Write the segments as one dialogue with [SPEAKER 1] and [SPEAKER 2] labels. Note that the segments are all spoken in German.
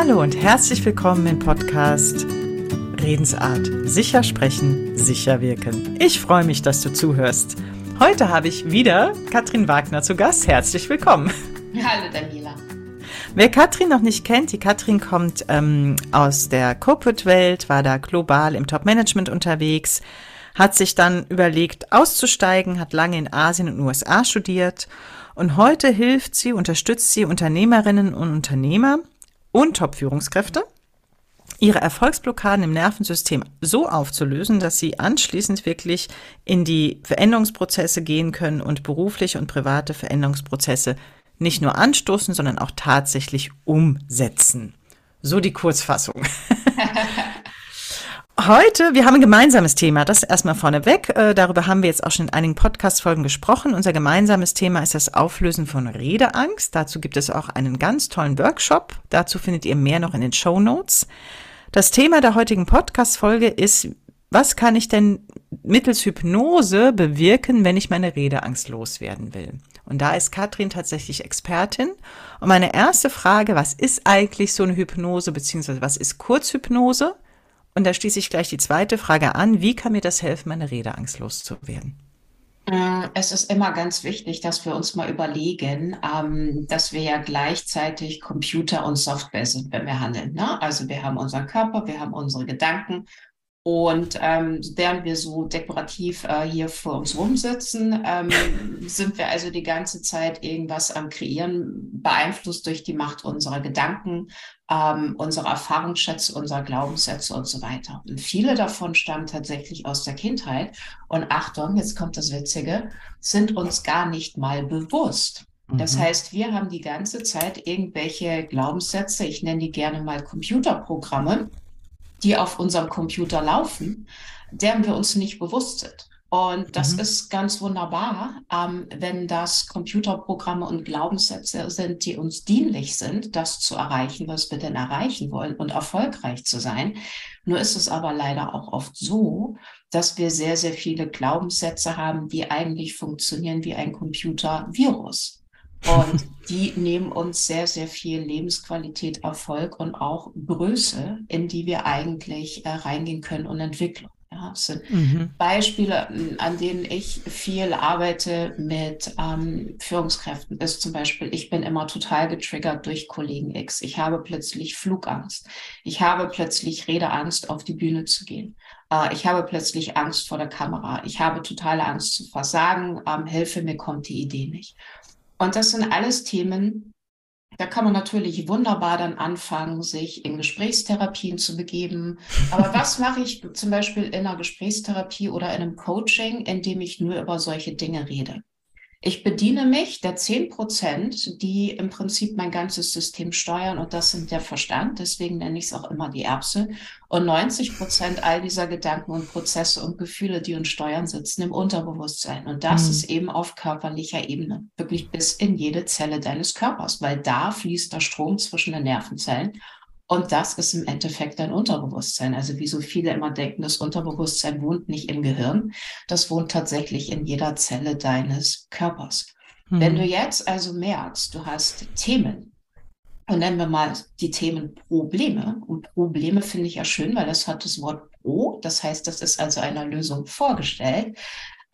[SPEAKER 1] Hallo und herzlich willkommen im Podcast Redensart. Sicher sprechen, sicher wirken. Ich freue mich, dass du zuhörst. Heute habe ich wieder Katrin Wagner zu Gast. Herzlich willkommen.
[SPEAKER 2] Hallo Daniela.
[SPEAKER 1] Wer Katrin noch nicht kennt, die Katrin kommt ähm, aus der Corporate-Welt, war da global im Top-Management unterwegs, hat sich dann überlegt, auszusteigen, hat lange in Asien und USA studiert und heute hilft sie, unterstützt sie Unternehmerinnen und Unternehmer und Top-Führungskräfte, ihre Erfolgsblockaden im Nervensystem so aufzulösen, dass sie anschließend wirklich in die Veränderungsprozesse gehen können und berufliche und private Veränderungsprozesse nicht nur anstoßen, sondern auch tatsächlich umsetzen. So die Kurzfassung. Heute, wir haben ein gemeinsames Thema, das erstmal vorneweg. Äh, darüber haben wir jetzt auch schon in einigen Podcast-Folgen gesprochen. Unser gemeinsames Thema ist das Auflösen von Redeangst. Dazu gibt es auch einen ganz tollen Workshop. Dazu findet ihr mehr noch in den Show Notes. Das Thema der heutigen Podcast-Folge ist, was kann ich denn mittels Hypnose bewirken, wenn ich meine Redeangst loswerden will? Und da ist Katrin tatsächlich Expertin. Und meine erste Frage, was ist eigentlich so eine Hypnose, beziehungsweise was ist Kurzhypnose? Und da schließe ich gleich die zweite Frage an. Wie kann mir das helfen, meine Redeangst loszuwerden?
[SPEAKER 2] Mm, es ist immer ganz wichtig, dass wir uns mal überlegen, ähm, dass wir ja gleichzeitig Computer und Software sind, wenn wir handeln. Ne? Also wir haben unseren Körper, wir haben unsere Gedanken und ähm, während wir so dekorativ äh, hier vor uns rumsitzen, ähm, sind wir also die ganze Zeit irgendwas am Kreieren, beeinflusst durch die Macht unserer Gedanken, ähm, unserer Erfahrungsschätze, unserer Glaubenssätze und so weiter. Und viele davon stammen tatsächlich aus der Kindheit. Und Achtung, jetzt kommt das Witzige, sind uns gar nicht mal bewusst. Das mhm. heißt, wir haben die ganze Zeit irgendwelche Glaubenssätze, ich nenne die gerne mal Computerprogramme, die auf unserem Computer laufen, deren wir uns nicht bewusst sind. Und das mhm. ist ganz wunderbar, ähm, wenn das Computerprogramme und Glaubenssätze sind, die uns dienlich sind, das zu erreichen, was wir denn erreichen wollen und erfolgreich zu sein. Nur ist es aber leider auch oft so, dass wir sehr, sehr viele Glaubenssätze haben, die eigentlich funktionieren wie ein Computervirus. Und die nehmen uns sehr, sehr viel Lebensqualität, Erfolg und auch Größe, in die wir eigentlich äh, reingehen können und Entwicklung. Ja, das sind mhm. Beispiele, an denen ich viel arbeite mit ähm, Führungskräften, ist zum Beispiel, ich bin immer total getriggert durch Kollegen X. Ich habe plötzlich Flugangst. Ich habe plötzlich Redeangst, auf die Bühne zu gehen. Äh, ich habe plötzlich Angst vor der Kamera. Ich habe totale Angst zu versagen. Ähm, Hilfe, mir kommt die Idee nicht. Und das sind alles Themen, da kann man natürlich wunderbar dann anfangen, sich in Gesprächstherapien zu begeben. Aber was mache ich zum Beispiel in einer Gesprächstherapie oder in einem Coaching, in dem ich nur über solche Dinge rede? Ich bediene mich der zehn Prozent, die im Prinzip mein ganzes System steuern und das sind der Verstand. Deswegen nenne ich es auch immer die Erbse. Und 90 Prozent all dieser Gedanken und Prozesse und Gefühle, die uns steuern, sitzen im Unterbewusstsein. Und das mhm. ist eben auf körperlicher Ebene, wirklich bis in jede Zelle deines Körpers, weil da fließt der Strom zwischen den Nervenzellen und das ist im Endeffekt dein Unterbewusstsein. Also wie so viele immer denken, das Unterbewusstsein wohnt nicht im Gehirn. Das wohnt tatsächlich in jeder Zelle deines Körpers. Mhm. Wenn du jetzt also merkst, du hast Themen, und nennen wir mal die Themen Probleme. Und Probleme finde ich ja schön, weil das hat das Wort Pro. Das heißt, das ist also einer Lösung vorgestellt.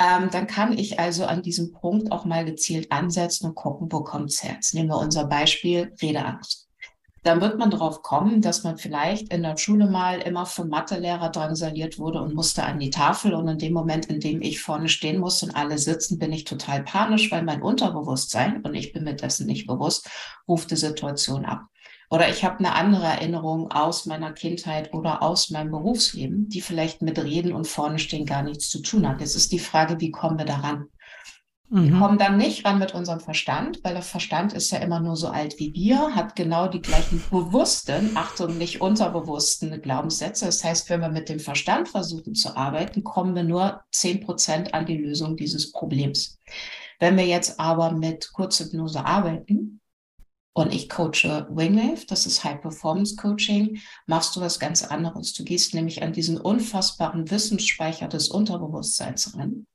[SPEAKER 2] Ähm, dann kann ich also an diesem Punkt auch mal gezielt ansetzen und gucken, wo kommt es her. Jetzt nehmen wir unser Beispiel Redeangst dann wird man darauf kommen, dass man vielleicht in der Schule mal immer vom Mathelehrer drangsaliert wurde und musste an die Tafel. Und in dem Moment, in dem ich vorne stehen muss und alle sitzen, bin ich total panisch, weil mein Unterbewusstsein, und ich bin mir dessen nicht bewusst, ruft die Situation ab. Oder ich habe eine andere Erinnerung aus meiner Kindheit oder aus meinem Berufsleben, die vielleicht mit Reden und vorne stehen gar nichts zu tun hat. Jetzt ist die Frage, wie kommen wir daran? Wir mhm. kommen dann nicht ran mit unserem Verstand, weil der Verstand ist ja immer nur so alt wie wir, hat genau die gleichen bewussten, Achtung, nicht unterbewussten Glaubenssätze. Das heißt, wenn wir mit dem Verstand versuchen zu arbeiten, kommen wir nur zehn Prozent an die Lösung dieses Problems. Wenn wir jetzt aber mit Kurzhypnose arbeiten, und ich coache Wingwave, das ist High Performance Coaching, machst du was ganz anderes. Du gehst nämlich an diesen unfassbaren Wissensspeicher des Unterbewusstseins ran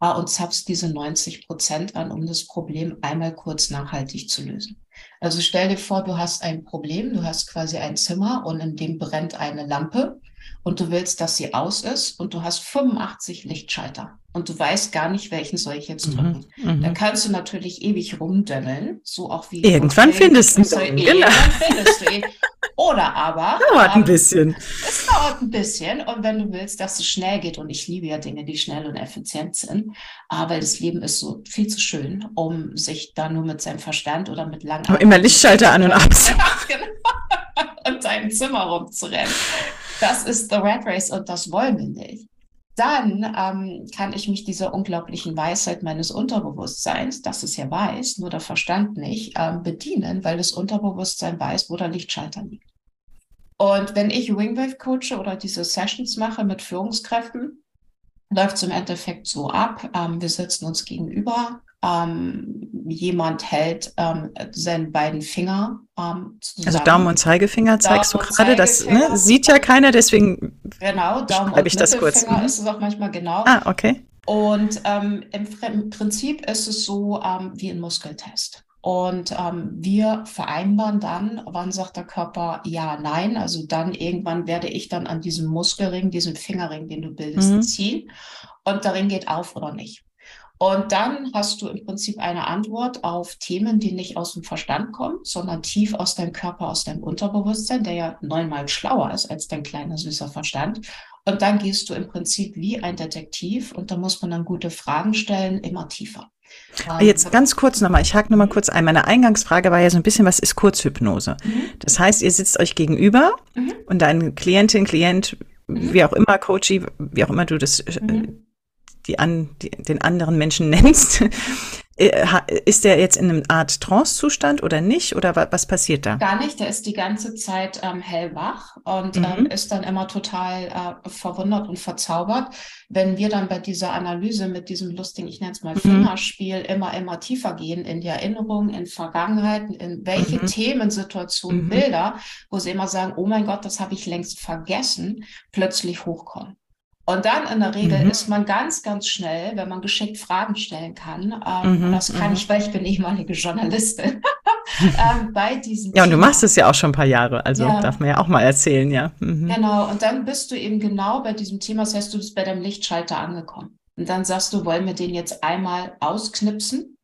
[SPEAKER 2] und zapfst diese 90 Prozent an, um das Problem einmal kurz nachhaltig zu lösen. Also stell dir vor, du hast ein Problem, du hast quasi ein Zimmer und in dem brennt eine Lampe und du willst, dass sie aus ist und du hast 85 Lichtschalter und du weißt gar nicht, welchen soll ich jetzt mhm, drücken. Mhm, Dann kannst du natürlich ewig rumdömmeln, so auch wie
[SPEAKER 1] irgendwann findest du ihn. Genau.
[SPEAKER 2] Findest du ihn. Oder aber
[SPEAKER 1] dauert ein ähm, bisschen.
[SPEAKER 2] Es dauert ein bisschen und wenn du willst, dass es schnell geht und ich liebe ja Dinge, die schnell und effizient sind, aber das Leben ist so viel zu schön, um sich da nur mit seinem Verstand oder mit langen
[SPEAKER 1] immer Lichtschalter an und ab
[SPEAKER 2] genau. und deinem Zimmer rumzurennen. Das ist The Red Race und das wollen wir nicht dann ähm, kann ich mich dieser unglaublichen Weisheit meines Unterbewusstseins, das es ja weiß, nur der Verstand nicht, ähm, bedienen, weil das Unterbewusstsein weiß, wo der Lichtschalter liegt. Und wenn ich Wingwave coache oder diese Sessions mache mit Führungskräften, läuft es im Endeffekt so ab. Ähm, wir sitzen uns gegenüber, ähm, jemand hält ähm, seine beiden Finger ähm,
[SPEAKER 1] zusammen. Also Daumen und Zeigefinger zeigst Daumen du gerade. Das ne, sieht ja keiner, deswegen
[SPEAKER 2] genau, Daumen und
[SPEAKER 1] ich das kurz.
[SPEAKER 2] Mhm. ist es auch manchmal genau.
[SPEAKER 1] Ah, okay.
[SPEAKER 2] Und ähm, im, im, Prinzip ist es so ähm, wie ein Muskeltest. Und ähm, wir vereinbaren dann, wann sagt der Körper ja, nein. Also dann irgendwann werde ich dann an diesem Muskelring, diesem Fingerring, den du bildest, mhm. ziehen. Und der Ring geht auf oder nicht. Und dann hast du im Prinzip eine Antwort auf Themen, die nicht aus dem Verstand kommen, sondern tief aus deinem Körper, aus deinem Unterbewusstsein, der ja neunmal schlauer ist als dein kleiner süßer Verstand. Und dann gehst du im Prinzip wie ein Detektiv und da muss man dann gute Fragen stellen, immer tiefer.
[SPEAKER 1] Ah, jetzt ganz kurz nochmal, ich hake nochmal kurz ein. Meine Eingangsfrage war ja so ein bisschen, was ist Kurzhypnose? Mhm. Das heißt, ihr sitzt euch gegenüber mhm. und deine Klientin, Klient, mhm. wie auch immer, Coachy, wie auch immer du das äh, mhm die an, die, den anderen Menschen nennst, äh, ist der jetzt in einer Art Trance-Zustand oder nicht? Oder was passiert da?
[SPEAKER 2] Gar nicht. Der ist die ganze Zeit ähm, hellwach und mhm. ähm, ist dann immer total äh, verwundert und verzaubert. Wenn wir dann bei dieser Analyse mit diesem lustigen, ich nenne es mal mhm. Fingerspiel, immer, immer tiefer gehen in die Erinnerungen, in Vergangenheiten, in welche mhm. Themen, Situationen, mhm. Bilder, wo sie immer sagen, oh mein Gott, das habe ich längst vergessen, plötzlich hochkommen. Und dann in der Regel mhm. ist man ganz, ganz schnell, wenn man geschickt Fragen stellen kann. Ähm, mhm. Das kann mhm. ich, weil ich bin ehemalige Journalistin. ähm, bei diesem
[SPEAKER 1] Ja, und du machst es ja auch schon ein paar Jahre, also ja. darf man ja auch mal erzählen, ja.
[SPEAKER 2] Mhm. Genau, und dann bist du eben genau bei diesem Thema, das heißt, du bist bei deinem Lichtschalter angekommen. Und dann sagst du, wollen wir den jetzt einmal ausknipsen?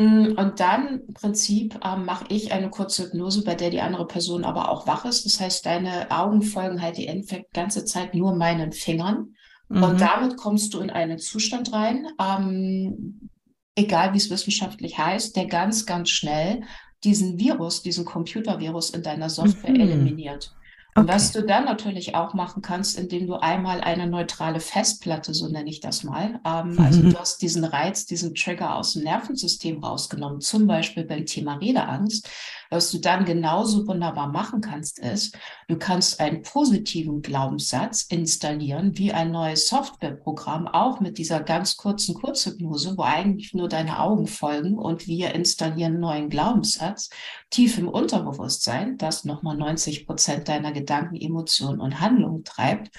[SPEAKER 2] Mm, und dann im Prinzip ähm, mache ich eine kurze Hypnose, bei der die andere Person aber auch wach ist. Das heißt, deine Augen folgen halt die Endeffekt ganze Zeit nur meinen Fingern. Mhm. Und damit kommst du in einen Zustand rein, ähm, egal wie es wissenschaftlich heißt, der ganz, ganz schnell diesen Virus, diesen Computervirus in deiner Software mhm. eliminiert. Und okay. was du dann natürlich auch machen kannst, indem du einmal eine neutrale Festplatte, so nenne ich das mal, ähm, mhm. also du hast diesen Reiz, diesen Trigger aus dem Nervensystem rausgenommen, zum Beispiel beim Thema Redeangst, was du dann genauso wunderbar machen kannst, ist, du kannst einen positiven Glaubenssatz installieren, wie ein neues Softwareprogramm, auch mit dieser ganz kurzen Kurzhypnose, wo eigentlich nur deine Augen folgen und wir installieren einen neuen Glaubenssatz tief im Unterbewusstsein, das nochmal 90 Prozent deiner Gedanken, Emotionen und Handlungen treibt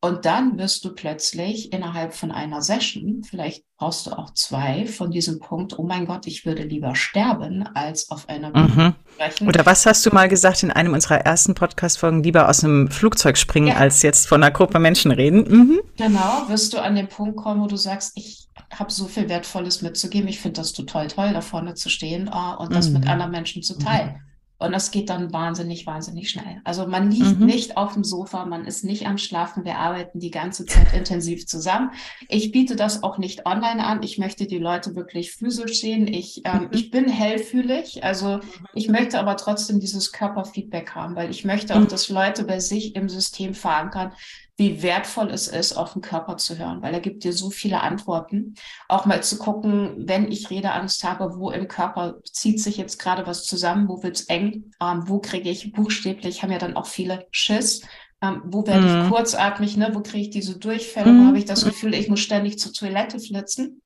[SPEAKER 2] und dann wirst du plötzlich innerhalb von einer Session, vielleicht brauchst du auch zwei, von diesem Punkt, oh mein Gott, ich würde lieber sterben, als auf einer
[SPEAKER 1] Bühne mhm. sprechen. Oder was hast du mal gesagt in einem unserer ersten Podcast-Folgen, lieber aus einem Flugzeug springen, ja. als jetzt von einer Gruppe Menschen reden? Mhm.
[SPEAKER 2] Genau, wirst du an den Punkt kommen, wo du sagst, ich habe so viel Wertvolles mitzugeben, ich finde das total toll, da vorne zu stehen uh, und das mhm. mit anderen Menschen zu teilen. Und das geht dann wahnsinnig, wahnsinnig schnell. Also man liegt mhm. nicht auf dem Sofa, man ist nicht am Schlafen, wir arbeiten die ganze Zeit intensiv zusammen. Ich biete das auch nicht online an. Ich möchte die Leute wirklich physisch sehen. Ich, ähm, mhm. ich bin hellfühlig, also ich möchte aber trotzdem dieses Körperfeedback haben, weil ich möchte auch, mhm. dass Leute bei sich im System verankern, wie wertvoll es ist, auf den Körper zu hören, weil er gibt dir so viele Antworten. Auch mal zu gucken, wenn ich Redeangst habe, wo im Körper zieht sich jetzt gerade was zusammen, wo wird's eng, ähm, wo kriege ich buchstäblich, haben ja dann auch viele Schiss, ähm, wo werde mhm. ich kurzatmig, ne? wo kriege ich diese Durchfälle, mhm. wo habe ich das Gefühl, ich muss ständig zur Toilette flitzen.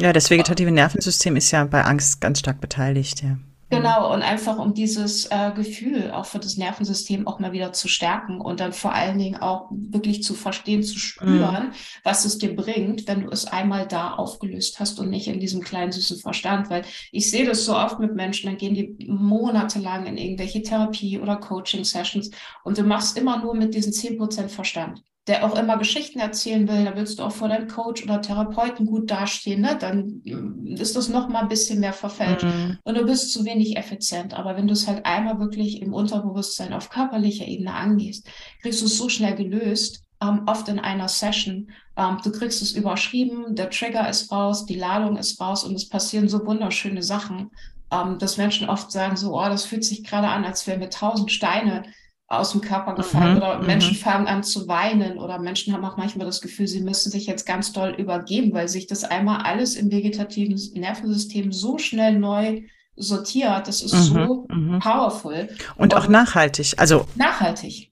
[SPEAKER 1] Ja, das vegetative Nervensystem ist ja bei Angst ganz stark beteiligt, ja.
[SPEAKER 2] Genau, und einfach um dieses äh, Gefühl auch für das Nervensystem auch mal wieder zu stärken und dann vor allen Dingen auch wirklich zu verstehen, zu spüren, mhm. was es dir bringt, wenn du es einmal da aufgelöst hast und nicht in diesem kleinen süßen Verstand. Weil ich sehe das so oft mit Menschen, dann gehen die monatelang in irgendwelche Therapie oder Coaching-Sessions und du machst immer nur mit diesen 10% Verstand der auch immer Geschichten erzählen will, da willst du auch vor deinem Coach oder Therapeuten gut dastehen, ne? dann mm, ist das noch mal ein bisschen mehr verfälscht mhm. und du bist zu wenig effizient. Aber wenn du es halt einmal wirklich im Unterbewusstsein auf körperlicher Ebene angehst, kriegst du es so schnell gelöst, ähm, oft in einer Session. Ähm, du kriegst es überschrieben, der Trigger ist raus, die Ladung ist raus und es passieren so wunderschöne Sachen, ähm, dass Menschen oft sagen so, oh, das fühlt sich gerade an, als wären mir tausend Steine aus dem Körper gefallen mhm, oder Menschen mhm. fangen an zu weinen oder Menschen haben auch manchmal das Gefühl, sie müssen sich jetzt ganz doll übergeben, weil sich das einmal alles im vegetativen Nervensystem so schnell neu sortiert. Das ist mhm, so mhm. powerful.
[SPEAKER 1] Und, Und auch nachhaltig. Also
[SPEAKER 2] nachhaltig.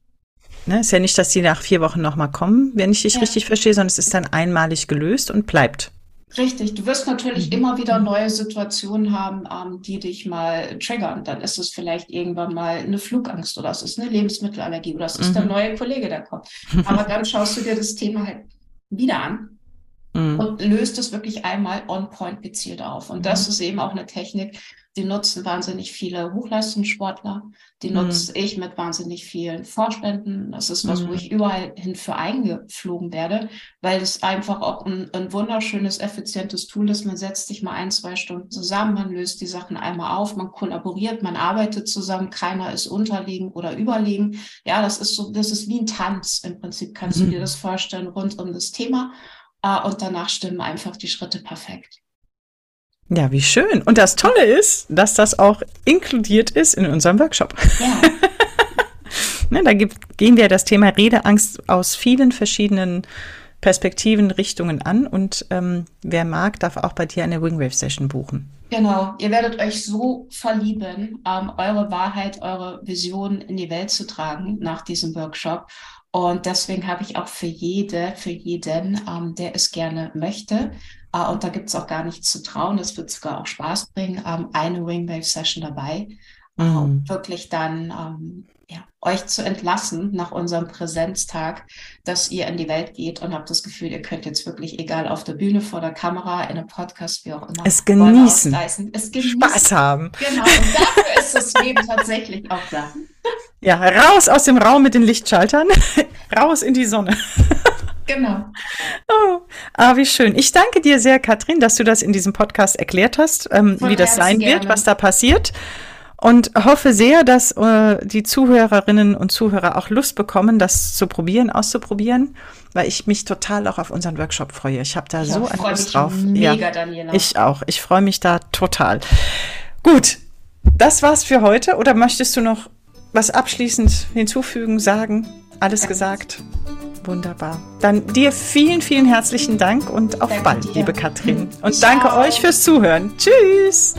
[SPEAKER 1] Ne, ist ja nicht, dass die nach vier Wochen nochmal kommen, wenn ich dich ja. richtig verstehe, sondern es ist dann einmalig gelöst und bleibt.
[SPEAKER 2] Richtig, du wirst natürlich mhm. immer wieder neue Situationen haben, ähm, die dich mal triggern. Dann ist es vielleicht irgendwann mal eine Flugangst oder es ist eine Lebensmittelallergie oder es ist mhm. der neue Kollege, der kommt. Aber dann schaust du dir das Thema halt wieder an mhm. und löst es wirklich einmal on point gezielt auf. Und das mhm. ist eben auch eine Technik, die nutzen wahnsinnig viele Hochleistungssportler. Die mhm. nutze ich mit wahnsinnig vielen Vorständen. Das ist was, mhm. wo ich überall hin für eingeflogen werde, weil es einfach auch ein, ein, wunderschönes, effizientes Tool ist. Man setzt sich mal ein, zwei Stunden zusammen, man löst die Sachen einmal auf, man kollaboriert, man arbeitet zusammen, keiner ist unterlegen oder überlegen. Ja, das ist so, das ist wie ein Tanz. Im Prinzip kannst mhm. du dir das vorstellen rund um das Thema. Äh, und danach stimmen einfach die Schritte perfekt.
[SPEAKER 1] Ja, wie schön. Und das Tolle ist, dass das auch inkludiert ist in unserem Workshop. Ja. ne, da gibt, gehen wir das Thema Redeangst aus vielen verschiedenen Perspektiven, Richtungen an. Und ähm, wer mag, darf auch bei dir eine Wingwave-Session buchen.
[SPEAKER 2] Genau, ihr werdet euch so verlieben, ähm, eure Wahrheit, eure Vision in die Welt zu tragen nach diesem Workshop. Und deswegen habe ich auch für jede, für jeden, ähm, der es gerne möchte, äh, und da gibt es auch gar nichts zu trauen, es wird sogar auch Spaß bringen, ähm, eine Wingwave-Session dabei, äh, mhm. um wirklich dann ähm, ja, euch zu entlassen nach unserem Präsenztag, dass ihr in die Welt geht und habt das Gefühl, ihr könnt jetzt wirklich, egal auf der Bühne, vor der Kamera, in einem Podcast, wie auch immer,
[SPEAKER 1] es genießen,
[SPEAKER 2] es genießen.
[SPEAKER 1] Spaß haben.
[SPEAKER 2] Genau, und dafür ist das Leben tatsächlich auch da.
[SPEAKER 1] Ja, raus aus dem Raum mit den Lichtschaltern, raus in die Sonne.
[SPEAKER 2] Genau.
[SPEAKER 1] Oh, ah, wie schön. Ich danke dir sehr, Katrin, dass du das in diesem Podcast erklärt hast, ähm, wie das sein gerne. wird, was da passiert. Und hoffe sehr, dass äh, die Zuhörerinnen und Zuhörer auch Lust bekommen, das zu probieren, auszuprobieren, weil ich mich total auch auf unseren Workshop freue. Ich habe da ich so eine Lust drauf.
[SPEAKER 2] Mega, ja, Daniela.
[SPEAKER 1] Ich auch. Ich freue mich da total. Gut, das war's für heute. Oder möchtest du noch was abschließend hinzufügen, sagen? Alles gesagt? Wunderbar. Dann dir vielen, vielen herzlichen Dank und auf danke bald, dir. liebe Katrin. Und danke euch fürs Zuhören. Tschüss.